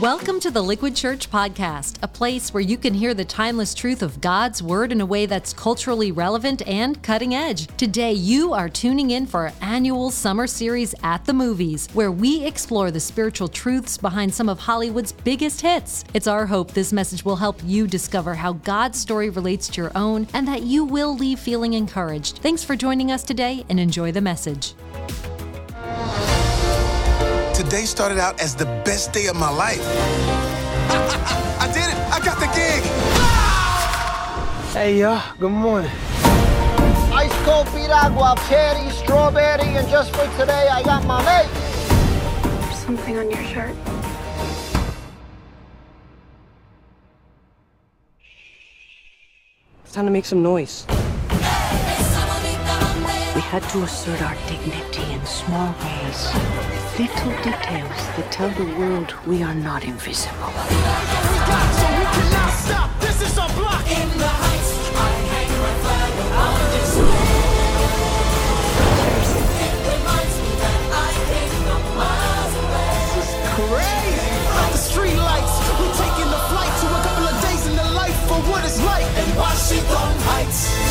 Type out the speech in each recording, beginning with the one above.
Welcome to the Liquid Church Podcast, a place where you can hear the timeless truth of God's Word in a way that's culturally relevant and cutting edge. Today, you are tuning in for our annual summer series at the movies, where we explore the spiritual truths behind some of Hollywood's biggest hits. It's our hope this message will help you discover how God's story relates to your own and that you will leave feeling encouraged. Thanks for joining us today and enjoy the message. Today started out as the best day of my life. I, I, I did it! I got the gig! Hey, y'all. Good morning. Ice cold piragua, cherry, strawberry, and just for today, I got my mamey. There's something on your shirt. It's time to make some noise. We had to assert our dignity in small ways. Little details that tell the world we are not invisible. Crazy! The street lights, we taking the flight to a couple of days in the life for what it's like in Washington Heights.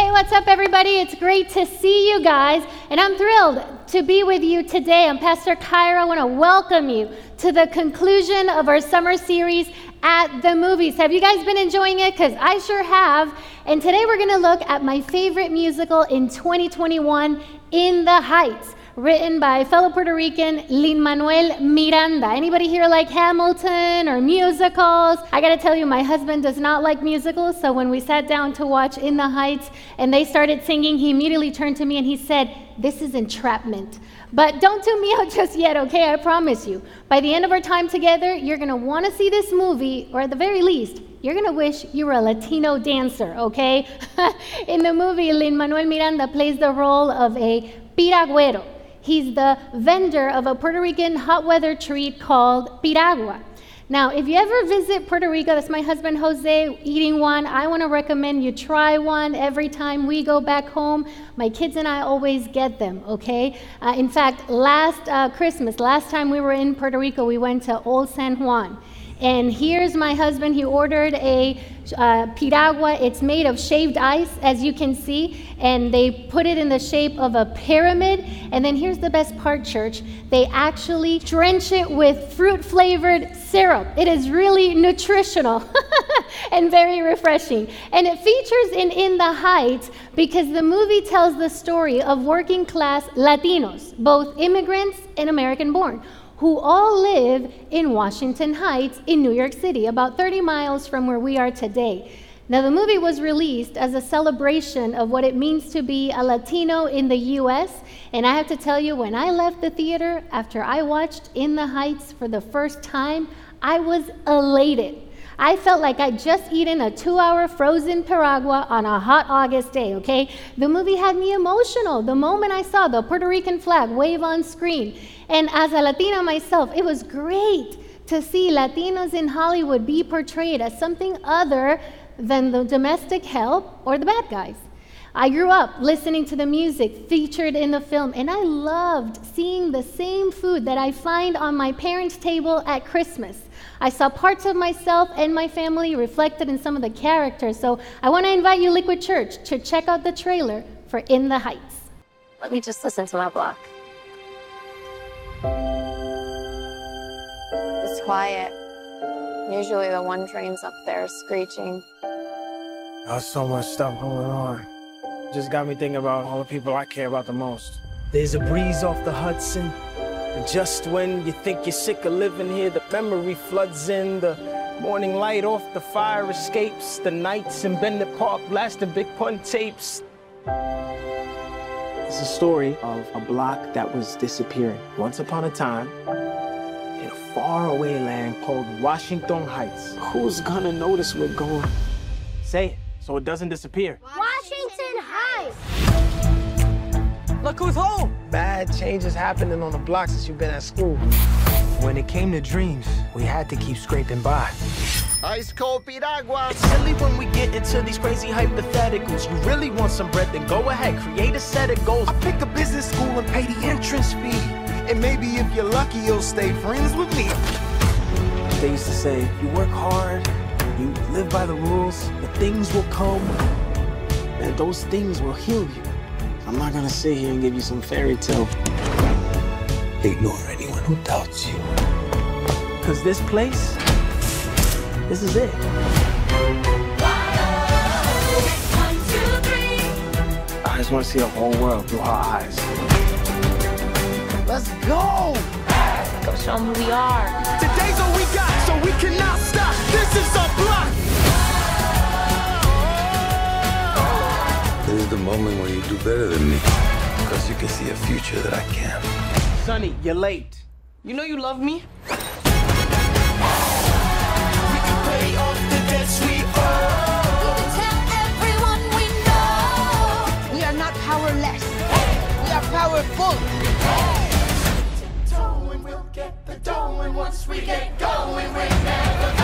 Hey, what's up, everybody? It's great to see you guys, and I'm thrilled to be with you today. I'm Pastor Kyra. I want to welcome you to the conclusion of our summer series at the movies. Have you guys been enjoying it? Because I sure have. And today we're going to look at my favorite musical in 2021, In the Heights written by fellow Puerto Rican Lin Manuel Miranda. Anybody here like Hamilton or musicals? I gotta tell you, my husband does not like musicals, so when we sat down to watch In the Heights and they started singing, he immediately turned to me and he said, This is entrapment. But don't tune me out just yet, okay? I promise you. By the end of our time together, you're gonna wanna see this movie, or at the very least, you're gonna wish you were a Latino dancer, okay? In the movie, Lin Manuel Miranda plays the role of a piragüero. He's the vendor of a Puerto Rican hot weather treat called piragua. Now, if you ever visit Puerto Rico, that's my husband Jose eating one. I want to recommend you try one every time we go back home. My kids and I always get them, okay? Uh, in fact, last uh, Christmas, last time we were in Puerto Rico, we went to Old San Juan. And here's my husband. He ordered a uh, piragua. It's made of shaved ice, as you can see, and they put it in the shape of a pyramid. And then here's the best part, church. They actually drench it with fruit flavored syrup. It is really nutritional and very refreshing. And it features in In the Heights because the movie tells the story of working class Latinos, both immigrants and American born who all live in Washington Heights in New York City, about 30 miles from where we are today. Now, the movie was released as a celebration of what it means to be a Latino in the US. And I have to tell you, when I left the theater after I watched In the Heights for the first time, I was elated. I felt like I'd just eaten a two hour frozen piragua on a hot August day, okay? The movie had me emotional the moment I saw the Puerto Rican flag wave on screen. And as a Latina myself, it was great to see Latinos in Hollywood be portrayed as something other than the domestic help or the bad guys. I grew up listening to the music featured in the film, and I loved seeing the same food that I find on my parents' table at Christmas. I saw parts of myself and my family reflected in some of the characters. So I want to invite you, Liquid Church, to check out the trailer for In the Heights. Let me just listen to my block. It's quiet. Usually the one train's up there screeching. There's so much stuff going on. Just got me thinking about all the people I care about the most. There's a breeze off the Hudson. And just when you think you're sick of living here, the memory floods in. The morning light off the fire escapes. The nights in Bennett Park blasting Big Pun tapes. It's a story of a block that was disappearing once upon a time in a faraway land called Washington Heights. Who's gonna notice we're going? Say it so it doesn't disappear. Washington Look who's home! Bad changes happening on the block since you've been at school. When it came to dreams, we had to keep scraping by. Ice cold piragua. It's silly when we get into these crazy hypotheticals. You really want some bread, then go ahead, create a set of goals. I pick a business school and pay the entrance fee. And maybe if you're lucky, you'll stay friends with me. they used to say, you work hard, you live by the rules, the things will come, and those things will heal you. I'm not gonna sit here and give you some fairy tale. Ignore anyone who doubts you. Cause this place, this is it. I just wanna see the whole world through her eyes. Let's go! Go show them who we are. Today's all we got, so we cannot stop. This is our block. The moment where you do better than me. Because you can see a future that I can't. Sonny, you're late. You know you love me? We can pay off the debts we owe. We are not powerless. We are powerful. And we'll get the dough, and once we get going, we're never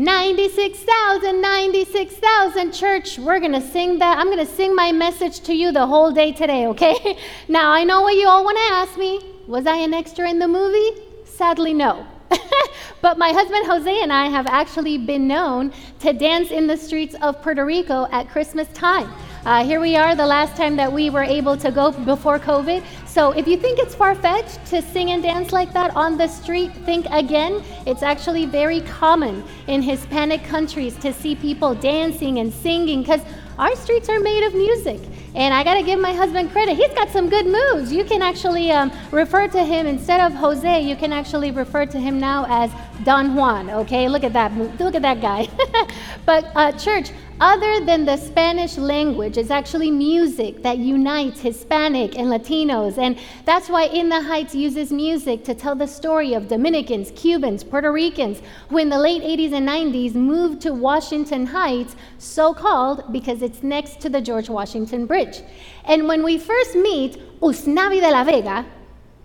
96,000, 96,000. Church, we're going to sing that. I'm going to sing my message to you the whole day today, okay? now, I know what you all want to ask me. Was I an extra in the movie? Sadly, no. but my husband Jose and I have actually been known to dance in the streets of Puerto Rico at Christmas time. Uh, here we are, the last time that we were able to go before COVID. So if you think it's far fetched to sing and dance like that on the street, think again. It's actually very common in Hispanic countries to see people dancing and singing because our streets are made of music. And I gotta give my husband credit. He's got some good moves. You can actually um, refer to him instead of Jose. You can actually refer to him now as Don Juan. Okay, look at that. Look at that guy. but uh, church, other than the Spanish language, it's actually music that unites Hispanic and Latinos. And that's why In the Heights uses music to tell the story of Dominicans, Cubans, Puerto Ricans, who in the late 80s and 90s moved to Washington Heights, so called because it's next to the George Washington Bridge. And when we first meet Usnavi de la Vega,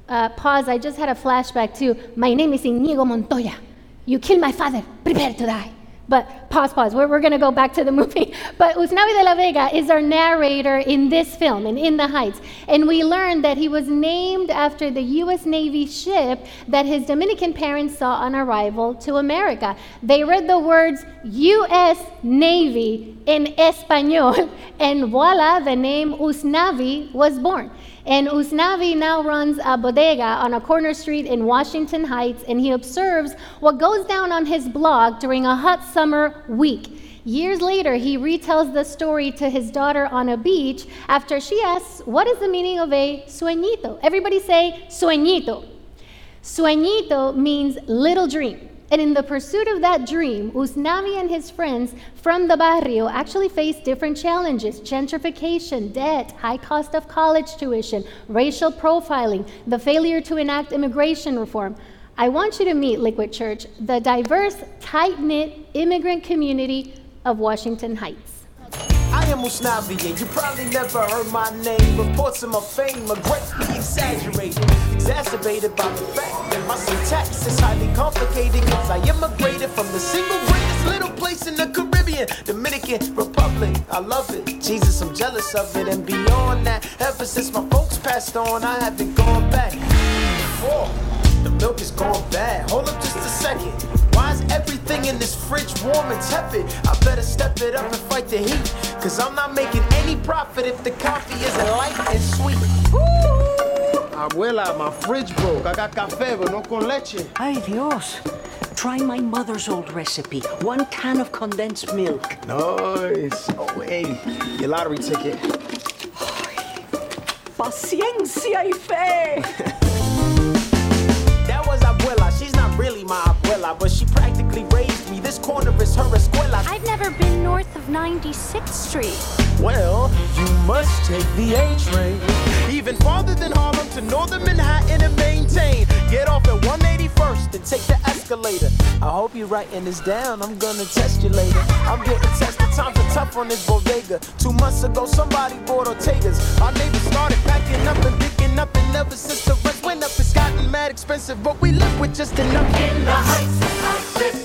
uh, pause, I just had a flashback to my name is Inigo Montoya. You killed my father, prepare to die. But pause, pause. We're, we're going to go back to the movie. But Usnavi de la Vega is our narrator in this film, in In the Heights. And we learned that he was named after the U.S. Navy ship that his Dominican parents saw on arrival to America. They read the words U.S. Navy in Espanol, and voila, the name Usnavi was born. And Usnavi now runs a bodega on a corner street in Washington Heights, and he observes what goes down on his blog during a hot summer week. Years later, he retells the story to his daughter on a beach after she asks, What is the meaning of a sueñito? Everybody say sueñito. Sueñito means little dream. And in the pursuit of that dream, Usnavi and his friends from the barrio actually faced different challenges gentrification, debt, high cost of college tuition, racial profiling, the failure to enact immigration reform. I want you to meet Liquid Church, the diverse, tight knit immigrant community of Washington Heights. I am Usnavi, and you probably never heard my name. Reports of my fame are greatly exaggerated, exacerbated by the fact that my syntax is highly complicated. Cause I immigrated from the single greatest little place in the Caribbean, Dominican Republic. I love it. Jesus, I'm jealous of it. And beyond that, ever since my folks passed on, I haven't gone back. Oh, the milk is gone bad. Hold up just a second. Why is everything in this fridge warm and tepid? I better step it up and fight the heat. Cause I'm not making any profit if the coffee isn't light and sweet. Abuela, my fridge broke. I got café, but no con leche. Ay, Dios. Try my mother's old recipe. One can of condensed milk. Nice. Oh, hey, your lottery ticket. Paciencia y fe. That was Abuela. She's not really my Abuela, but she practically raised me. This corner is her escuela. I've never been north of 96th Street. Well, you must take the A train. Even farther than Harlem to northern Manhattan and maintain. Get off at 181st and take the escalator. I hope you're writing this down. I'm gonna test you later. I'm getting tested. Times are tough on this bodega. Two months ago, somebody bought Ortega's. Our neighbors started packing up and picking up, and ever since the rent went up, it's gotten mad expensive. But we live with just enough. In the heights,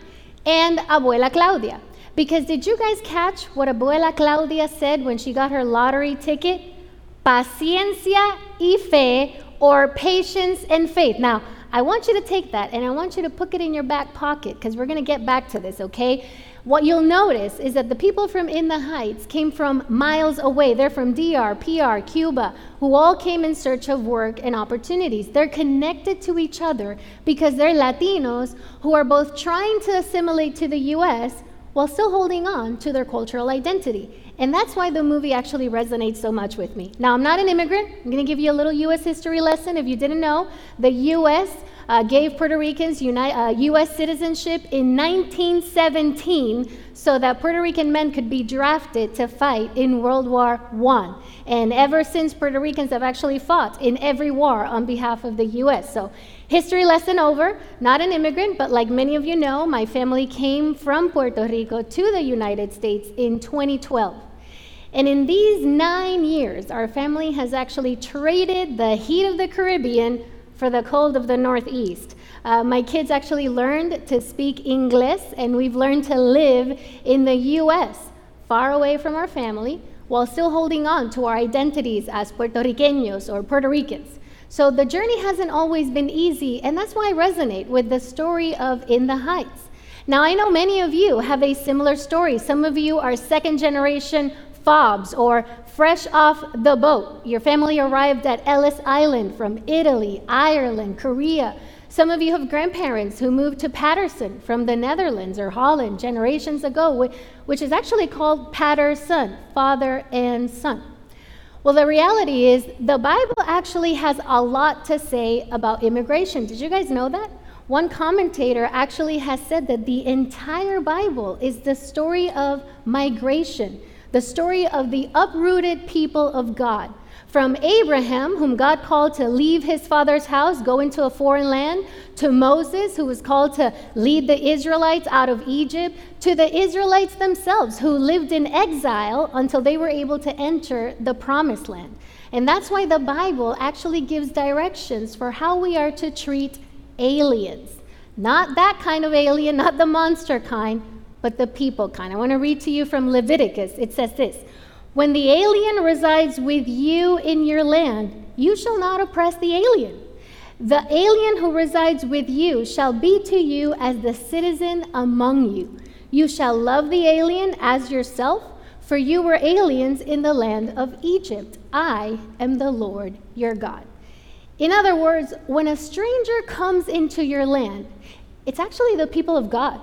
and Abuela Claudia. Because did you guys catch what Abuela Claudia said when she got her lottery ticket? Paciencia y fe, or patience and faith. Now, I want you to take that and I want you to put it in your back pocket because we're going to get back to this, okay? What you'll notice is that the people from In the Heights came from miles away. They're from DR, PR, Cuba, who all came in search of work and opportunities. They're connected to each other because they're Latinos who are both trying to assimilate to the US while still holding on to their cultural identity. And that's why the movie actually resonates so much with me. Now, I'm not an immigrant. I'm going to give you a little U.S. history lesson if you didn't know. The U.S. Uh, gave Puerto Ricans uni- uh, U.S. citizenship in 1917 so that Puerto Rican men could be drafted to fight in World War I. And ever since, Puerto Ricans have actually fought in every war on behalf of the U.S. So History lesson over. Not an immigrant, but like many of you know, my family came from Puerto Rico to the United States in 2012. And in these nine years, our family has actually traded the heat of the Caribbean for the cold of the Northeast. Uh, my kids actually learned to speak English, and we've learned to live in the US, far away from our family, while still holding on to our identities as Puerto Ricanos or Puerto Ricans. So the journey hasn't always been easy, and that's why I resonate with the story of In the Heights. Now, I know many of you have a similar story. Some of you are second generation FOBs or fresh off the boat. Your family arrived at Ellis Island from Italy, Ireland, Korea. Some of you have grandparents who moved to Paterson from the Netherlands or Holland generations ago, which is actually called Paterson, father and son. Well, the reality is, the Bible actually has a lot to say about immigration. Did you guys know that? One commentator actually has said that the entire Bible is the story of migration, the story of the uprooted people of God. From Abraham, whom God called to leave his father's house, go into a foreign land, to Moses, who was called to lead the Israelites out of Egypt, to the Israelites themselves, who lived in exile until they were able to enter the promised land. And that's why the Bible actually gives directions for how we are to treat aliens. Not that kind of alien, not the monster kind, but the people kind. I want to read to you from Leviticus. It says this when the alien resides with you in your land, you shall not oppress the alien. The alien who resides with you shall be to you as the citizen among you. You shall love the alien as yourself, for you were aliens in the land of Egypt. I am the Lord your God. In other words, when a stranger comes into your land, it's actually the people of God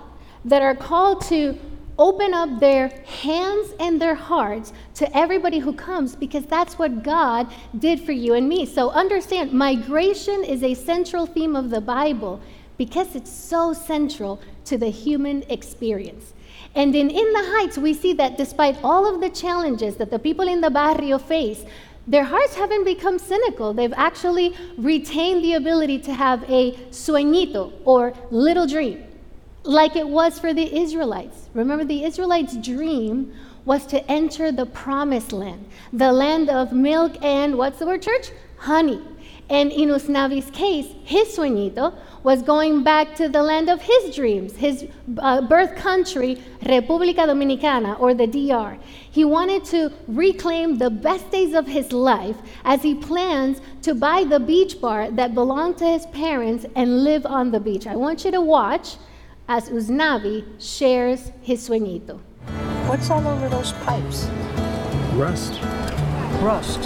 that are called to open up their hands and their hearts to everybody who comes because that's what God did for you and me. So understand, migration is a central theme of the Bible because it's so central to the human experience. And in In the Heights, we see that despite all of the challenges that the people in the barrio face, their hearts haven't become cynical. They've actually retained the ability to have a sueñito or little dream like it was for the Israelites. Remember, the Israelites' dream was to enter the promised land, the land of milk and what's the word, church? Honey. And in Usnavi's case, his sueñito was going back to the land of his dreams, his uh, birth country, República Dominicana, or the DR. He wanted to reclaim the best days of his life as he plans to buy the beach bar that belonged to his parents and live on the beach. I want you to watch as Usnavi shares his sueñito. What's all over those pipes? Rust. Rust.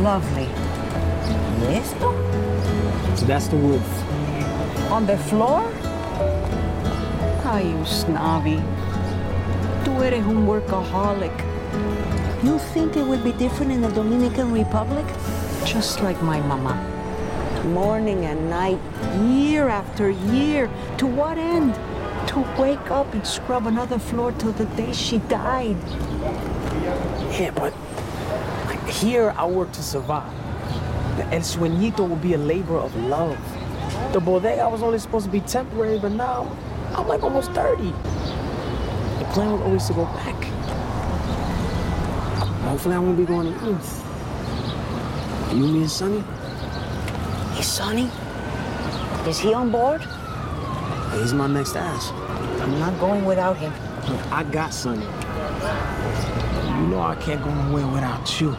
Lovely. ¿Esto? So that's the wood. On the floor? Ay, Usnavi. Tú eres un workaholic. You think it would be different in the Dominican Republic? Just like my mama morning and night, year after year. To what end? To wake up and scrub another floor till the day she died. Yeah, but here I work to survive. The El Sueñito will be a labor of love. The bodega was only supposed to be temporary, but now I'm like almost 30. The plan was always to go back. Hopefully I won't be going to East. You, me, and Sonny? Hey, Sonny? Is he on board? He's my next ass. I'm not going without him. Look, I got Sonny. You know I can't go nowhere without you.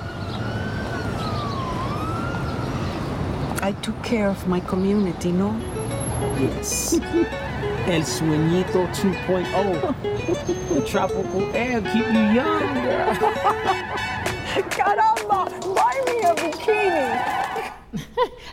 I took care of my community, no? Yes. El Sueñito 2.0. the tropical air keep you young, girl. Caramba! Buy me a bikini!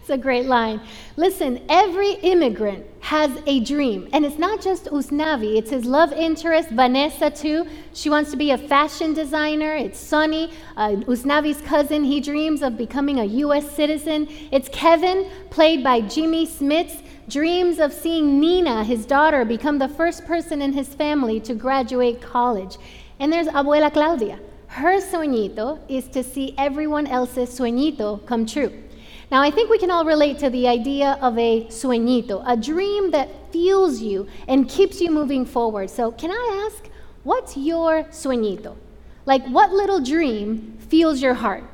It's a great line. Listen, every immigrant has a dream. And it's not just Usnavi, it's his love interest, Vanessa, too. She wants to be a fashion designer. It's Sonny, uh, Usnavi's cousin. He dreams of becoming a U.S. citizen. It's Kevin, played by Jimmy Smits, dreams of seeing Nina, his daughter, become the first person in his family to graduate college. And there's Abuela Claudia. Her sueñito is to see everyone else's sueñito come true. Now, I think we can all relate to the idea of a sueñito, a dream that fuels you and keeps you moving forward. So, can I ask, what's your sueñito? Like, what little dream fuels your heart?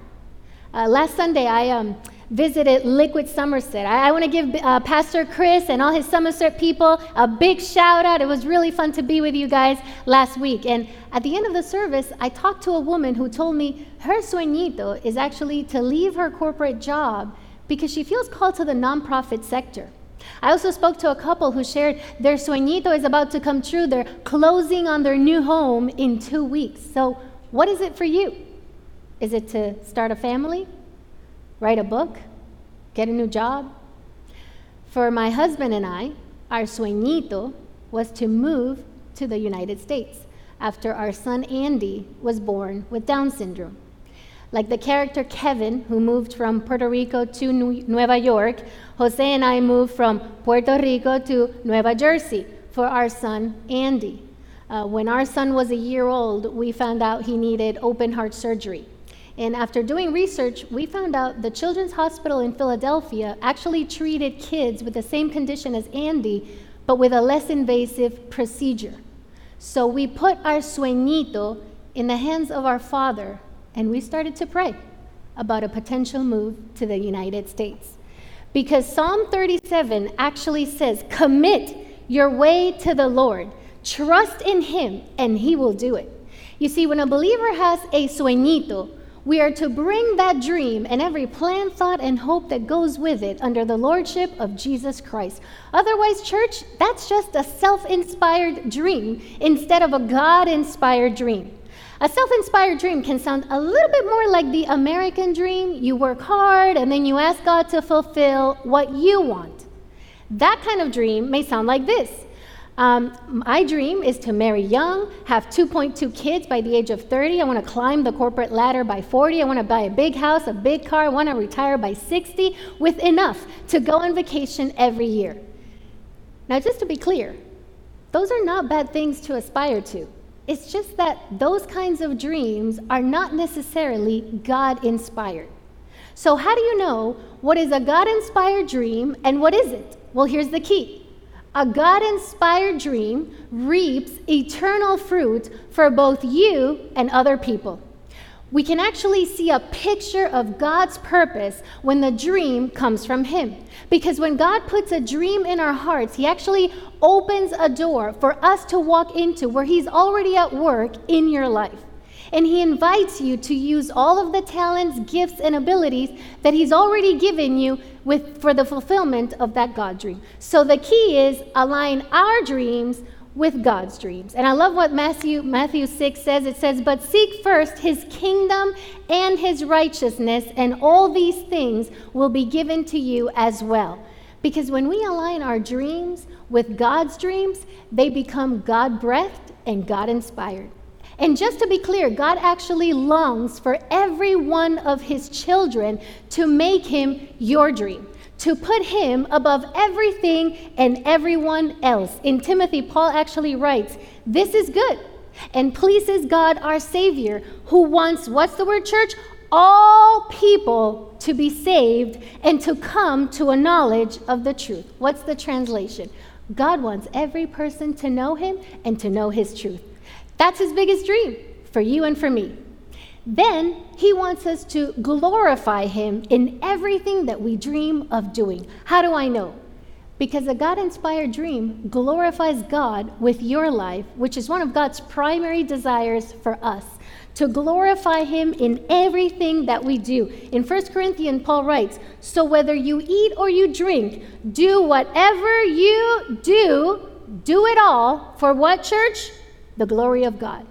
Uh, last Sunday, I um, visited Liquid Somerset. I, I want to give uh, Pastor Chris and all his Somerset people a big shout out. It was really fun to be with you guys last week. And at the end of the service, I talked to a woman who told me her sueñito is actually to leave her corporate job because she feels called to the nonprofit sector. I also spoke to a couple who shared their sueñito is about to come true. They're closing on their new home in two weeks. So, what is it for you? Is it to start a family? Write a book? Get a new job? For my husband and I, our sueñito was to move to the United States after our son Andy was born with Down syndrome. Like the character Kevin, who moved from Puerto Rico to Nueva York, Jose and I moved from Puerto Rico to Nueva Jersey for our son Andy. Uh, when our son was a year old, we found out he needed open heart surgery. And after doing research, we found out the Children's Hospital in Philadelphia actually treated kids with the same condition as Andy, but with a less invasive procedure. So we put our sueñito in the hands of our Father and we started to pray about a potential move to the United States. Because Psalm 37 actually says, Commit your way to the Lord, trust in Him, and He will do it. You see, when a believer has a sueñito, we are to bring that dream and every plan, thought, and hope that goes with it under the lordship of Jesus Christ. Otherwise, church, that's just a self inspired dream instead of a God inspired dream. A self inspired dream can sound a little bit more like the American dream. You work hard and then you ask God to fulfill what you want. That kind of dream may sound like this. Um, my dream is to marry young, have 2.2 kids by the age of 30. I want to climb the corporate ladder by 40. I want to buy a big house, a big car. I want to retire by 60 with enough to go on vacation every year. Now, just to be clear, those are not bad things to aspire to. It's just that those kinds of dreams are not necessarily God inspired. So, how do you know what is a God inspired dream and what isn't? Well, here's the key a God inspired dream reaps eternal fruit for both you and other people we can actually see a picture of God's purpose when the dream comes from Him. Because when God puts a dream in our hearts, He actually opens a door for us to walk into where He's already at work in your life. And He invites you to use all of the talents, gifts, and abilities that He's already given you with, for the fulfillment of that God dream. So the key is align our dreams with God's dreams. And I love what Matthew Matthew 6 says. It says, "But seek first his kingdom and his righteousness, and all these things will be given to you as well." Because when we align our dreams with God's dreams, they become God-breathed and God-inspired. And just to be clear, God actually longs for every one of his children to make him your dream to put him above everything and everyone else. In Timothy, Paul actually writes, This is good and pleases God our Savior, who wants, what's the word, church? All people to be saved and to come to a knowledge of the truth. What's the translation? God wants every person to know him and to know his truth. That's his biggest dream for you and for me. Then he wants us to glorify him in everything that we dream of doing. How do I know? Because a God inspired dream glorifies God with your life, which is one of God's primary desires for us to glorify him in everything that we do. In 1 Corinthians, Paul writes, So whether you eat or you drink, do whatever you do, do it all for what, church? The glory of God.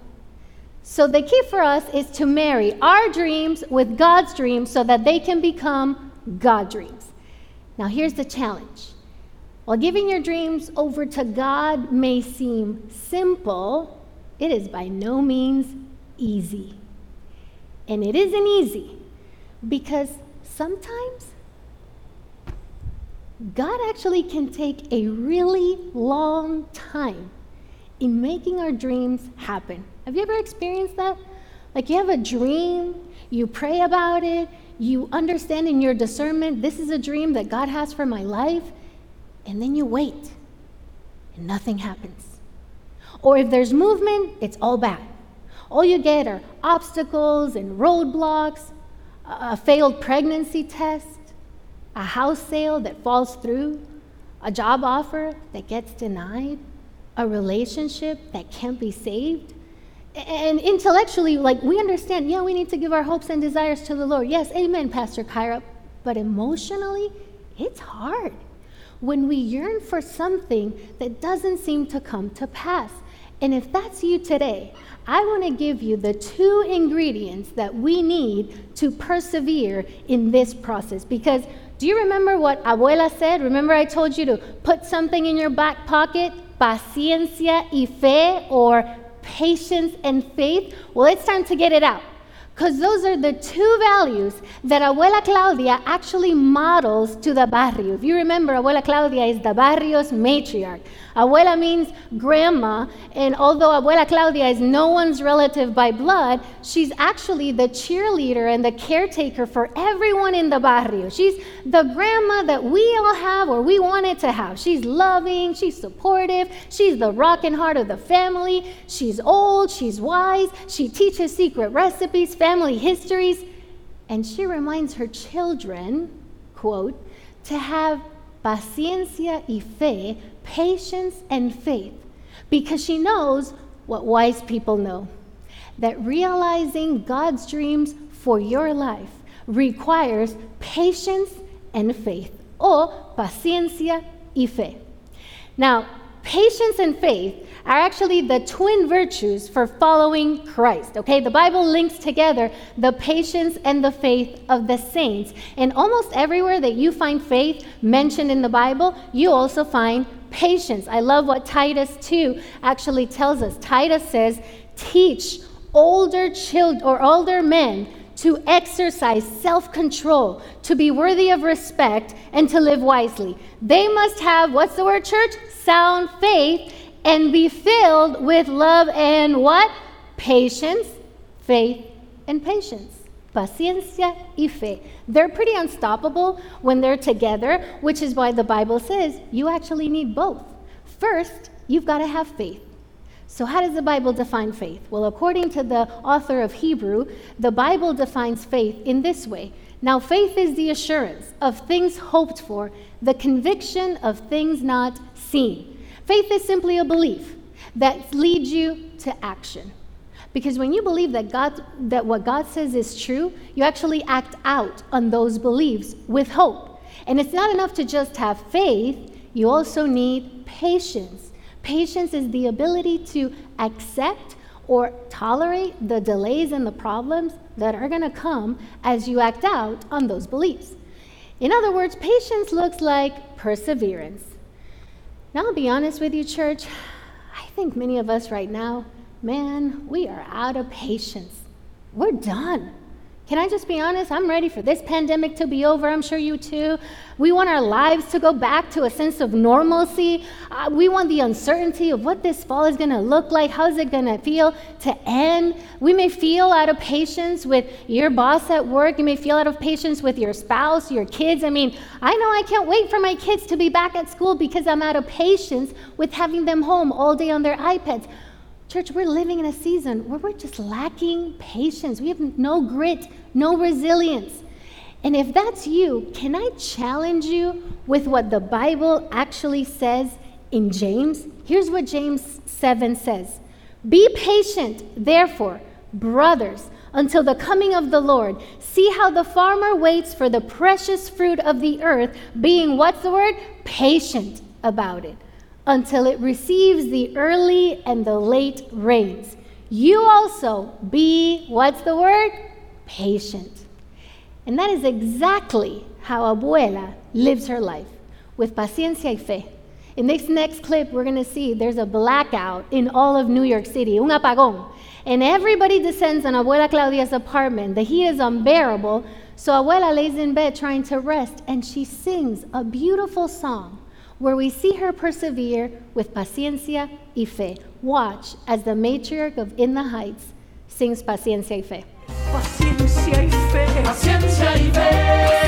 So the key for us is to marry our dreams with God's dreams so that they can become God dreams. Now, here's the challenge. While giving your dreams over to God may seem simple, it is by no means easy. And it isn't easy because sometimes God actually can take a really long time in making our dreams happen. Have you ever experienced that? Like you have a dream, you pray about it, you understand in your discernment, this is a dream that God has for my life, and then you wait and nothing happens. Or if there's movement, it's all bad. All you get are obstacles and roadblocks, a failed pregnancy test, a house sale that falls through, a job offer that gets denied, a relationship that can't be saved. And intellectually, like we understand, yeah, we need to give our hopes and desires to the Lord. Yes, amen, Pastor Kyra. But emotionally, it's hard when we yearn for something that doesn't seem to come to pass. And if that's you today, I want to give you the two ingredients that we need to persevere in this process. Because do you remember what Abuela said? Remember, I told you to put something in your back pocket? Paciencia y fe, or patience and faith. Well, it's time to get it out. Because those are the two values that Abuela Claudia actually models to the barrio. If you remember, Abuela Claudia is the barrio's matriarch. Abuela means grandma, and although Abuela Claudia is no one's relative by blood, she's actually the cheerleader and the caretaker for everyone in the barrio. She's the grandma that we all have or we wanted to have. She's loving, she's supportive, she's the rock and heart of the family. She's old, she's wise, she teaches secret recipes, family histories, and she reminds her children, quote, to have paciencia y fe patience and faith because she knows what wise people know that realizing God's dreams for your life requires patience and faith, o paciencia y fe. Now, patience and faith are actually the twin virtues for following Christ. Okay, the Bible links together the patience and the faith of the saints. And almost everywhere that you find faith mentioned in the Bible, you also find patience. I love what Titus 2 actually tells us. Titus says, Teach older children or older men to exercise self control, to be worthy of respect, and to live wisely. They must have, what's the word, church? Sound faith and be filled with love and what? Patience, faith, and patience. Paciencia y fe. They're pretty unstoppable when they're together, which is why the Bible says you actually need both. First, you've got to have faith. So, how does the Bible define faith? Well, according to the author of Hebrew, the Bible defines faith in this way. Now, faith is the assurance of things hoped for, the conviction of things not seen. Faith is simply a belief that leads you to action. Because when you believe that God that what God says is true, you actually act out on those beliefs with hope. And it's not enough to just have faith, you also need patience. Patience is the ability to accept or tolerate the delays and the problems that are going to come as you act out on those beliefs. In other words, patience looks like perseverance. Now, I'll be honest with you, church. I think many of us right now man, we are out of patience. We're done. Can I just be honest? I'm ready for this pandemic to be over. I'm sure you too. We want our lives to go back to a sense of normalcy. Uh, we want the uncertainty of what this fall is going to look like. How's it going to feel to end? We may feel out of patience with your boss at work. You may feel out of patience with your spouse, your kids. I mean, I know I can't wait for my kids to be back at school because I'm out of patience with having them home all day on their iPads. Church, we're living in a season where we're just lacking patience. We have no grit, no resilience. And if that's you, can I challenge you with what the Bible actually says in James? Here's what James 7 says Be patient, therefore, brothers, until the coming of the Lord. See how the farmer waits for the precious fruit of the earth, being what's the word? Patient about it until it receives the early and the late rains. You also be, what's the word? Patient. And that is exactly how Abuela lives her life, with paciencia y fe. In this next clip, we're going to see there's a blackout in all of New York City, un apagón. And everybody descends on Abuela Claudia's apartment. The heat is unbearable, so Abuela lays in bed trying to rest, and she sings a beautiful song where we see her persevere with paciencia y fe. Watch as the matriarch of In the Heights sings paciencia y fe. Paciencia y fe. Paciencia y fe.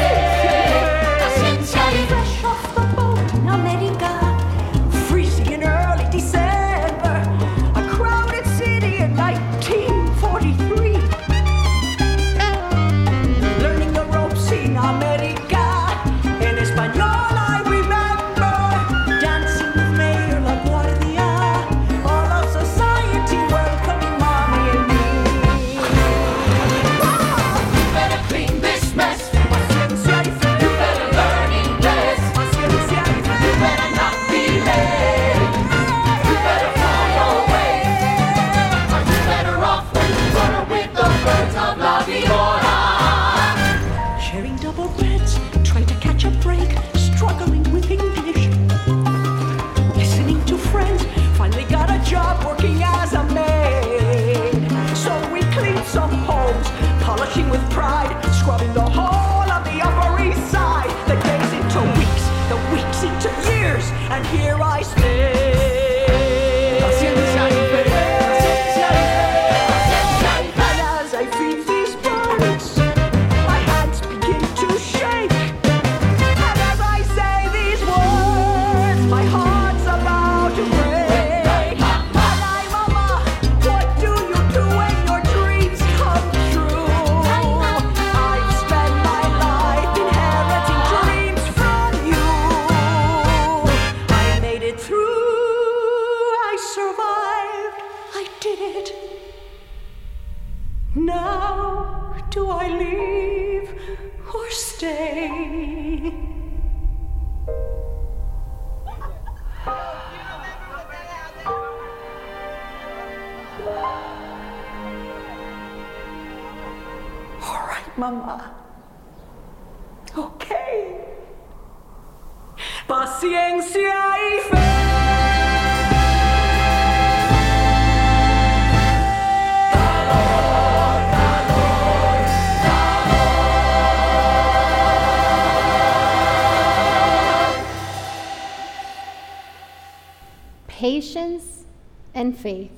Patience and faith.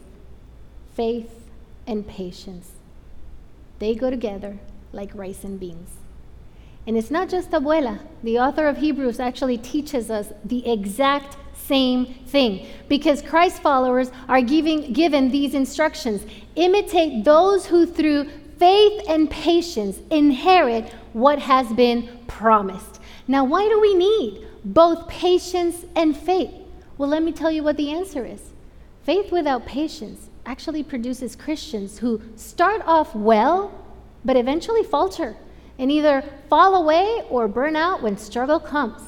Faith and patience. They go together like rice and beans. And it's not just abuela. The author of Hebrews actually teaches us the exact same thing because Christ followers are giving, given these instructions imitate those who through faith and patience inherit what has been promised. Now, why do we need both patience and faith? Well, let me tell you what the answer is. Faith without patience actually produces Christians who start off well, but eventually falter and either fall away or burn out when struggle comes.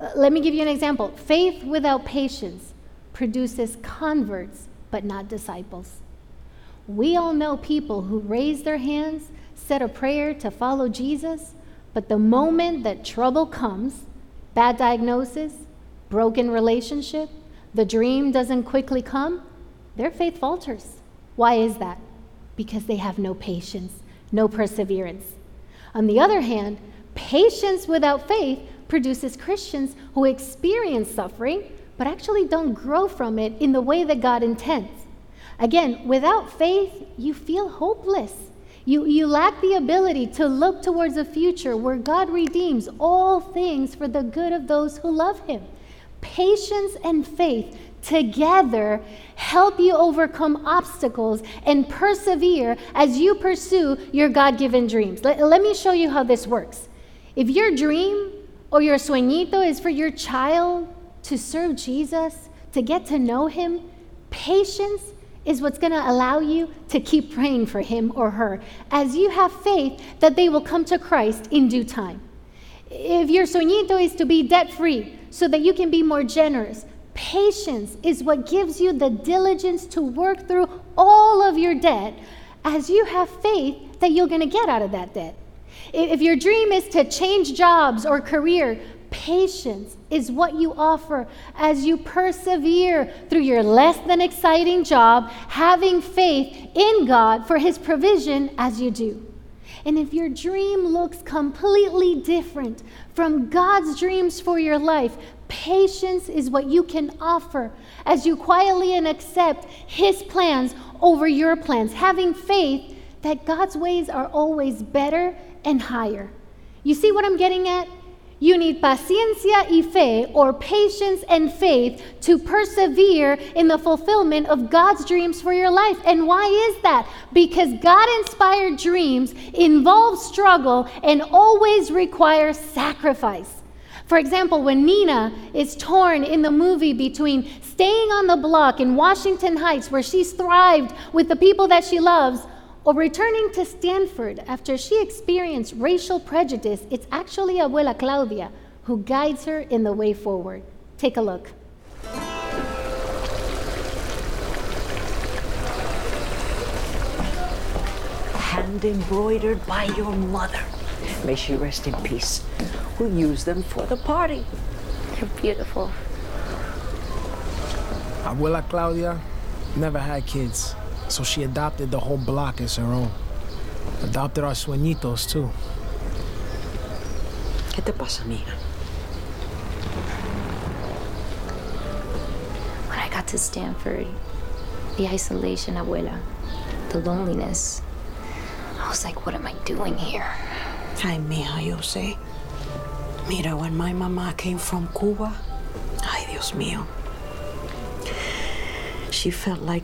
Uh, let me give you an example. Faith without patience produces converts, but not disciples. We all know people who raise their hands, said a prayer to follow Jesus, but the moment that trouble comes, bad diagnosis, broken relationship, the dream doesn't quickly come, their faith falters. Why is that? Because they have no patience, no perseverance. On the other hand, patience without faith produces Christians who experience suffering but actually don't grow from it in the way that God intends. Again, without faith, you feel hopeless. You, you lack the ability to look towards a future where God redeems all things for the good of those who love Him. Patience and faith together help you overcome obstacles and persevere as you pursue your God given dreams. Let, let, me show you how this works. If your dream or your sueñito is for your child to serve Jesus, to get to know him, patience is what's going to allow you to keep praying for him or her as you have faith that they will come to Christ in due time. If your sueñito is to be debt free so that you can be more generous, patience is what gives you the diligence to work through all of your debt as you have faith that you're going to get out of that debt. If your dream is to change jobs or career, patience is what you offer as you persevere through your less than exciting job, having faith in God for His provision as you do. And if your dream looks completely different from God's dreams for your life, patience is what you can offer as you quietly and accept His plans over your plans, having faith that God's ways are always better and higher. You see what I'm getting at? You need paciencia y fe, or patience and faith, to persevere in the fulfillment of God's dreams for your life. And why is that? Because God inspired dreams involve struggle and always require sacrifice. For example, when Nina is torn in the movie between staying on the block in Washington Heights, where she's thrived with the people that she loves, or returning to Stanford after she experienced racial prejudice, it's actually Abuela Claudia who guides her in the way forward. Take a look. Hand embroidered by your mother. May she rest in peace. We'll use them for the party. They're beautiful. Abuela Claudia never had kids. So she adopted the whole block as her own. Adopted our sueñitos, too. ¿Qué te pasa, amiga? When I got to Stanford, the isolation, abuela, the loneliness, I was like, what am I doing here? Ay, mija, yo sé. Mira, when my mama came from Cuba, ay, Dios mío. She felt like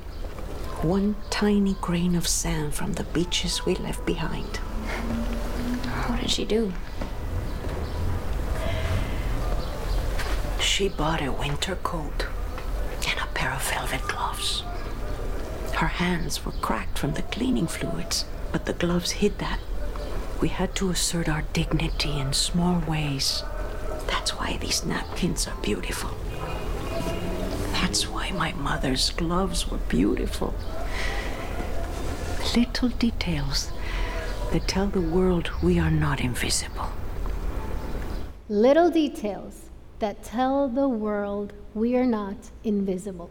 one tiny grain of sand from the beaches we left behind. What did she do? She bought a winter coat and a pair of velvet gloves. Her hands were cracked from the cleaning fluids, but the gloves hid that. We had to assert our dignity in small ways. That's why these napkins are beautiful. That's why my mother's gloves were beautiful. Little details that tell the world we are not invisible. Little details that tell the world we are not invisible.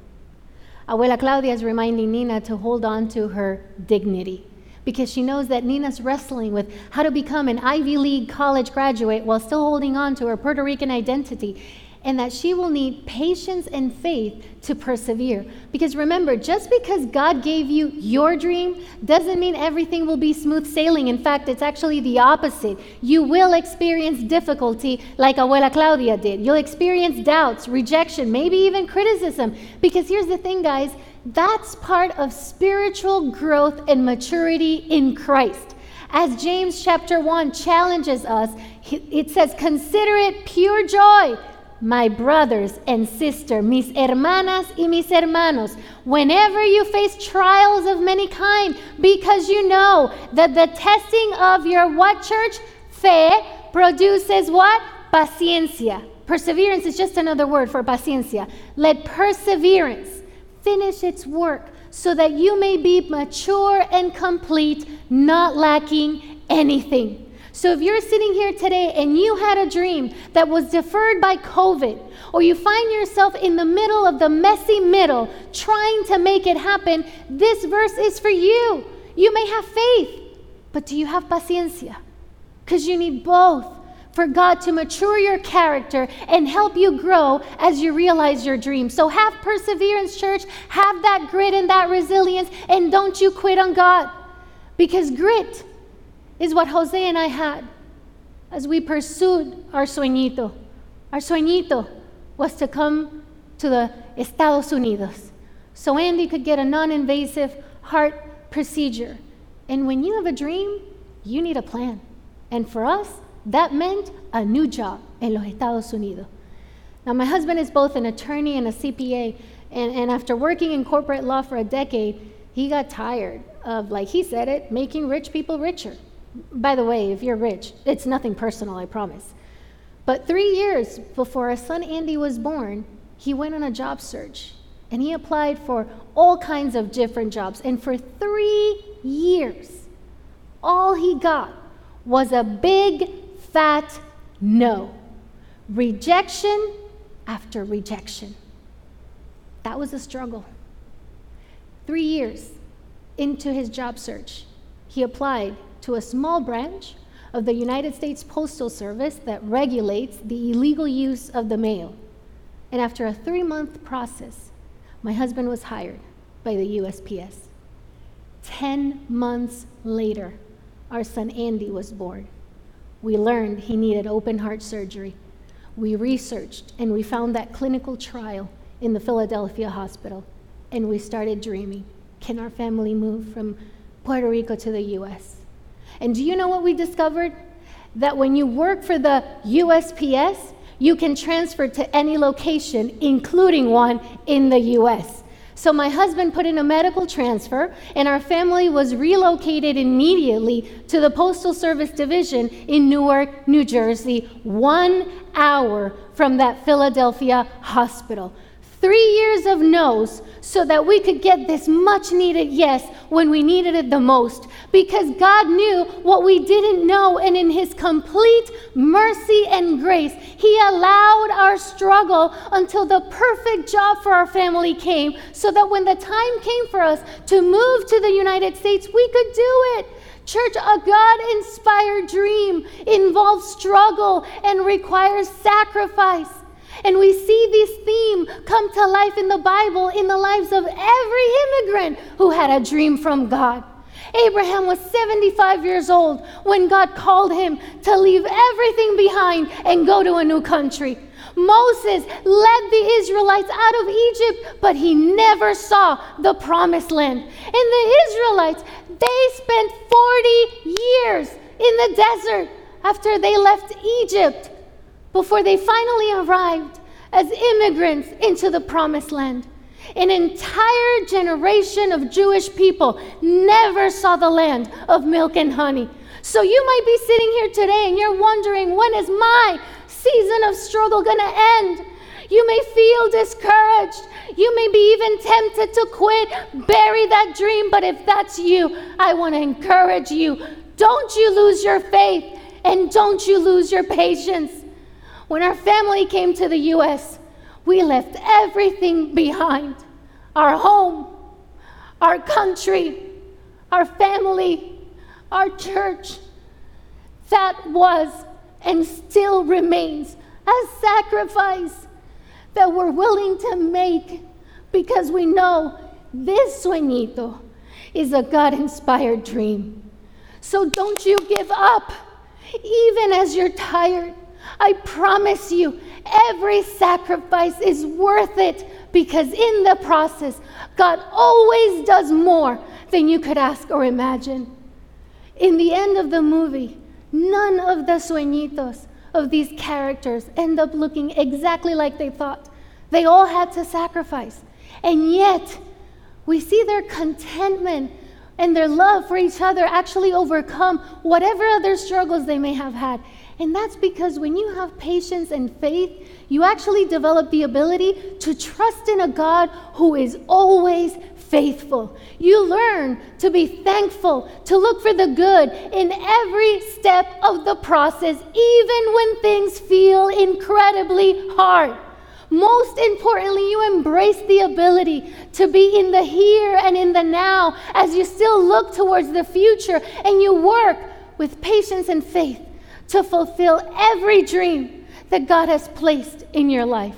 Abuela Claudia is reminding Nina to hold on to her dignity because she knows that Nina's wrestling with how to become an Ivy League college graduate while still holding on to her Puerto Rican identity and that she will need patience and faith to persevere. Because remember, just because God gave you your dream doesn't mean everything will be smooth sailing. In fact, it's actually the opposite. You will experience difficulty like Abuela Claudia did. You'll experience doubts, rejection, maybe even criticism. Because here's the thing, guys that's part of spiritual growth and maturity in Christ. As James chapter 1 challenges us, it says, Consider it pure joy my brothers and sisters, mis hermanas y mis hermanos, whenever you face trials of many kind, because you know that the testing of your what church? Fe produces what? Paciencia. Perseverance is just another word for paciencia. Let perseverance finish its work so that you may be mature and complete, not lacking anything. So if you're sitting here today and you had a dream that was deferred by COVID, or you find yourself in the middle of the messy middle trying to make it happen, this verse is for you. You may have faith, but do you have paciencia? Because you need both for God to mature your character and help you grow as you realize your dream. So have perseverance, church. Have that grit and that resilience, and don't you quit on God. Because grit is what Jose and I had as we pursued our sueñito. Our sueñito was to come to the Estados Unidos so Andy could get a non invasive heart procedure. And when you have a dream, you need a plan. And for us, that meant a new job in los Estados Unidos. Now, my husband is both an attorney and a CPA, and, and after working in corporate law for a decade, he got tired of, like he said it, making rich people richer. By the way, if you're rich, it's nothing personal, I promise. But three years before our son Andy was born, he went on a job search and he applied for all kinds of different jobs. And for three years, all he got was a big fat no. Rejection after rejection. That was a struggle. Three years into his job search, he applied to a small branch of the United States Postal Service that regulates the illegal use of the mail. And after a three month process, my husband was hired by the USPS. Ten months later, our son Andy was born. We learned he needed open heart surgery. We researched and we found that clinical trial in the Philadelphia hospital, and we started dreaming can our family move from Puerto Rico to the US? And do you know what we discovered? That when you work for the USPS, you can transfer to any location, including one in the US. So my husband put in a medical transfer, and our family was relocated immediately to the Postal Service Division in Newark, New Jersey, one hour from that Philadelphia hospital. Three years of no's so that we could get this much needed yes when we needed it the most. Because God knew what we didn't know, and in His complete mercy and grace, He allowed our struggle until the perfect job for our family came, so that when the time came for us to move to the United States, we could do it. Church, a God inspired dream involves struggle and requires sacrifice. And we see this theme come to life in the Bible in the lives of every immigrant who had a dream from God. Abraham was 75 years old when God called him to leave everything behind and go to a new country. Moses led the Israelites out of Egypt, but he never saw the promised land. And the Israelites, they spent 40 years in the desert after they left Egypt before they finally arrived as immigrants into the promised land. An entire generation of Jewish people never saw the land of milk and honey. So you might be sitting here today and you're wondering, when is my season of struggle going to end? You may feel discouraged. You may be even tempted to quit, bury that dream. But if that's you, I want to encourage you don't you lose your faith and don't you lose your patience. When our family came to the U.S., we left everything behind our home, our country, our family, our church. That was and still remains a sacrifice that we're willing to make because we know this sueñito is a God inspired dream. So don't you give up, even as you're tired I promise you, every sacrifice is worth it because in the process, God always does more than you could ask or imagine. In the end of the movie, none of the sueñitos of these characters end up looking exactly like they thought. They all had to sacrifice. And yet, we see their contentment and their love for each other actually overcome whatever other struggles they may have had. And that's because when you have patience and faith, you actually develop the ability to trust in a God who is always faithful. You learn to be thankful, to look for the good in every step of the process, even when things feel incredibly hard. Most importantly, you embrace the ability to be in the here and in the now as you still look towards the future and you work with patience and faith to fulfill every dream that God has placed in your life.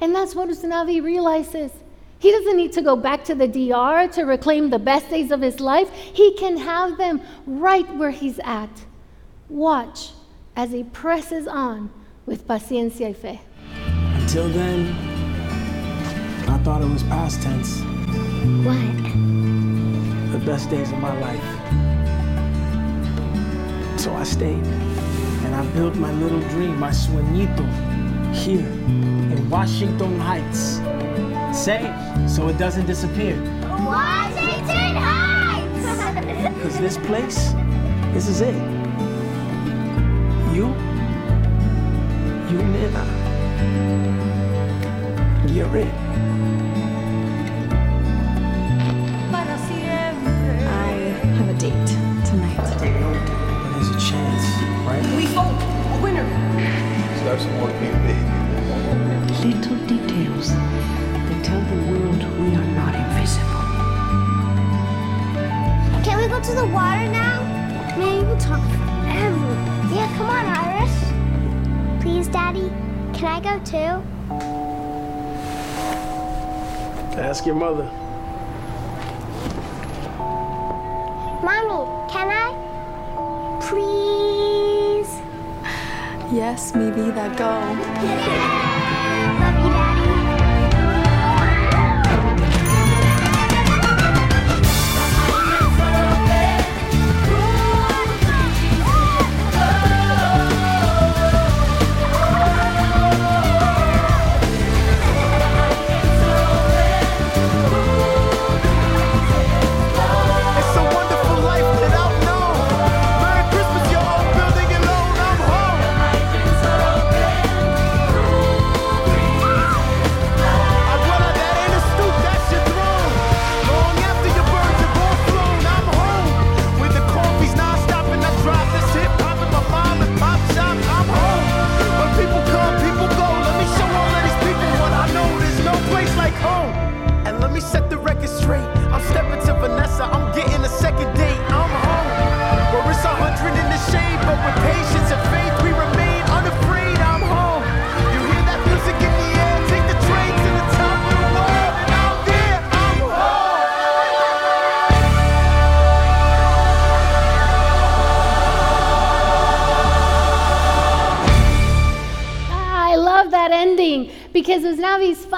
And that's what Usnavi realizes. He doesn't need to go back to the DR to reclaim the best days of his life. He can have them right where he's at. Watch as he presses on with paciencia y fe. Until then, I thought it was past tense. What? The best days of my life. So I stayed. And I built my little dream, my sueñito, here in Washington Heights. Say, so it doesn't disappear. Washington Heights! Because this place, this is it. You, you nena, you're it. Right? We vote a winner. Start some more campaign. Little details that tell the world we are not invisible. Can we go to the water now? Man, you can talk forever. Yeah, come on, Iris. Please, Daddy. Can I go too? Ask your mother. Mommy, can I? Please? Yes, maybe that go.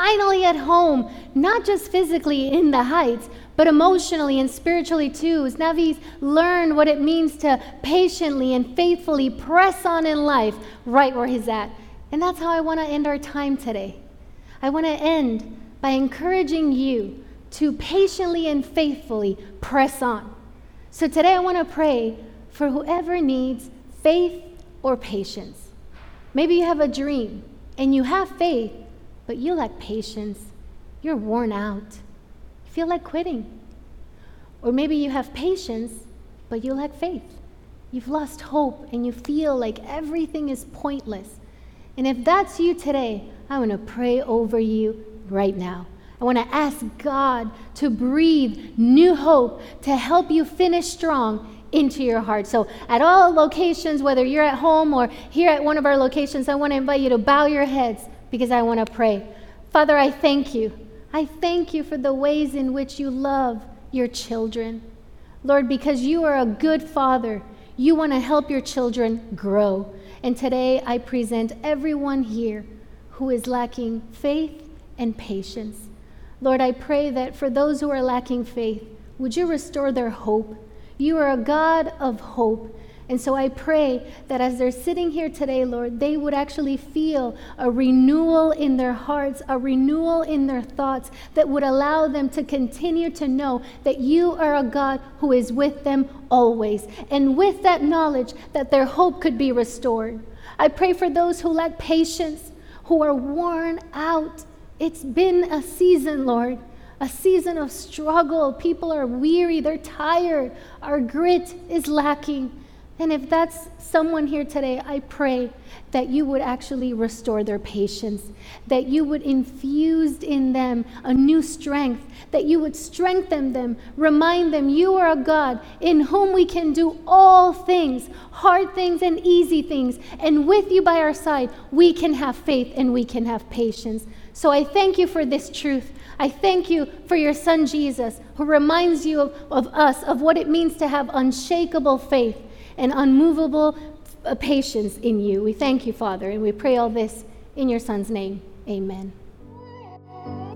Finally at home, not just physically in the heights, but emotionally and spiritually too. Usnavi's learned what it means to patiently and faithfully press on in life right where he's at. And that's how I want to end our time today. I want to end by encouraging you to patiently and faithfully press on. So today I want to pray for whoever needs faith or patience. Maybe you have a dream and you have faith, but you lack patience. You're worn out. You feel like quitting. Or maybe you have patience, but you lack faith. You've lost hope and you feel like everything is pointless. And if that's you today, I want to pray over you right now. I want to ask God to breathe new hope to help you finish strong into your heart. So, at all locations, whether you're at home or here at one of our locations, I want to invite you to bow your heads because I want to pray. Father, I thank you. I thank you for the ways in which you love your children. Lord, because you are a good father, you want to help your children grow. And today I present everyone here who is lacking faith and patience. Lord, I pray that for those who are lacking faith, would you restore their hope? You are a God of hope. And so I pray that as they're sitting here today, Lord, they would actually feel a renewal in their hearts, a renewal in their thoughts that would allow them to continue to know that you are a God who is with them always. And with that knowledge, that their hope could be restored. I pray for those who lack patience, who are worn out. It's been a season, Lord a season of struggle. People are weary, they're tired, our grit is lacking. And if that's someone here today, I pray that you would actually restore their patience, that you would infuse in them a new strength, that you would strengthen them, remind them you are a God in whom we can do all things, hard things and easy things. And with you by our side, we can have faith and we can have patience. So I thank you for this truth. I thank you for your son Jesus, who reminds you of, of, us of what it means to have unshakable faith and unmovable uh, patience in you. We thank you, Father, and we pray all this in your son's name. Amen.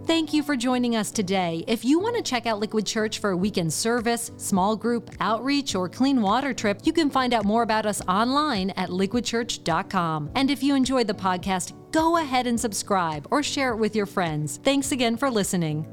Thank you for joining us today. If you want to check out Liquid Church for a weekend service, small group, outreach, or clean water trip, you can find out more about us online at liquidchurch.com. And if you enjoyed the podcast, go ahead and subscribe or share it with your friends. Thanks again for listening.